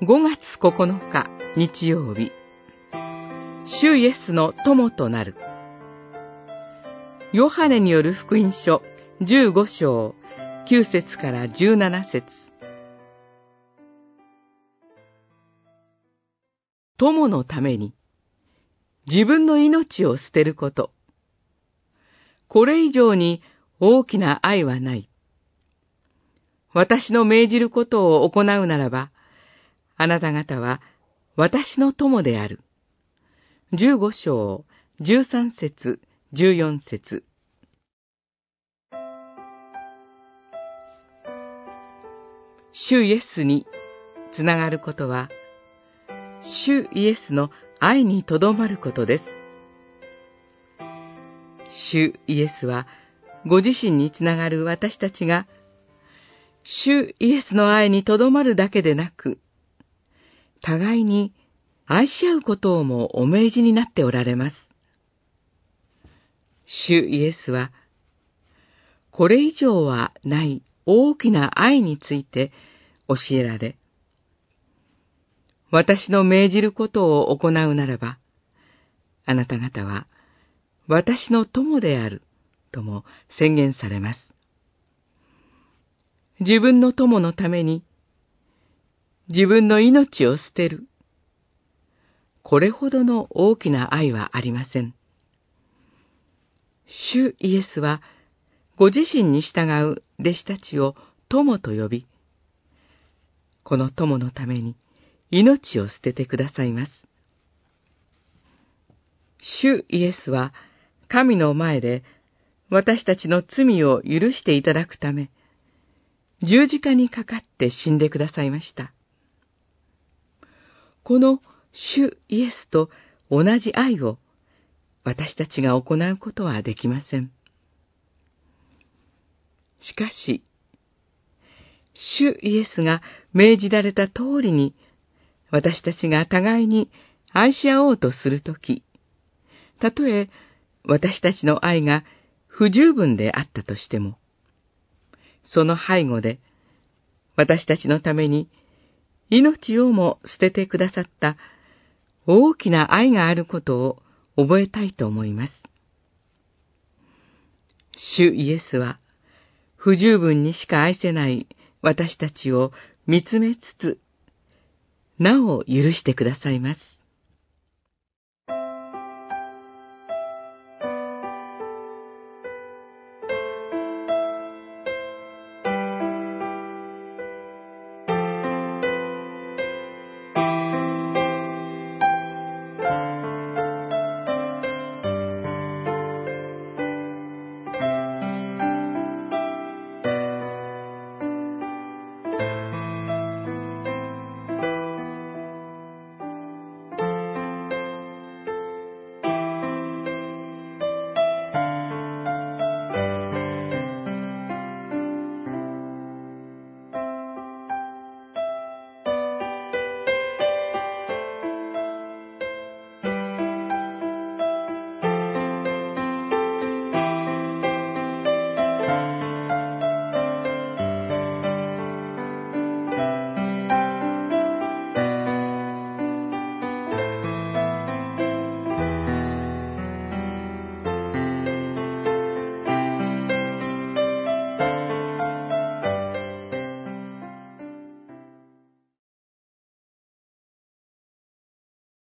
5月9日日曜日、主イエスの友となる。ヨハネによる福音書15章9節から17節友のために自分の命を捨てること。これ以上に大きな愛はない。私の命じることを行うならば、あなた方は私の友である。十五章、十三節、十四節。主イエスにつながることは、主イエスの愛にとどまることです。主イエスは、ご自身につながる私たちが、主イエスの愛にとどまるだけでなく、互いに愛し合うことをもお命じになっておられます。主イエスは、これ以上はない大きな愛について教えられ、私の命じることを行うならば、あなた方は私の友であるとも宣言されます。自分の友のために自分の命を捨てる。これほどの大きな愛はありません。主イエスはご自身に従う弟子たちを友と呼び、この友のために命を捨ててくださいます。主イエスは神の前で私たちの罪を許していただくため、十字架にかかって死んでくださいました。この主イエスと同じ愛を私たちが行うことはできません。しかし、主イエスが命じられた通りに私たちが互いに愛し合おうとするとき、たとえ私たちの愛が不十分であったとしても、その背後で私たちのために命をも捨ててくださった大きな愛があることを覚えたいと思います。主イエスは不十分にしか愛せない私たちを見つめつつなお許してくださいます。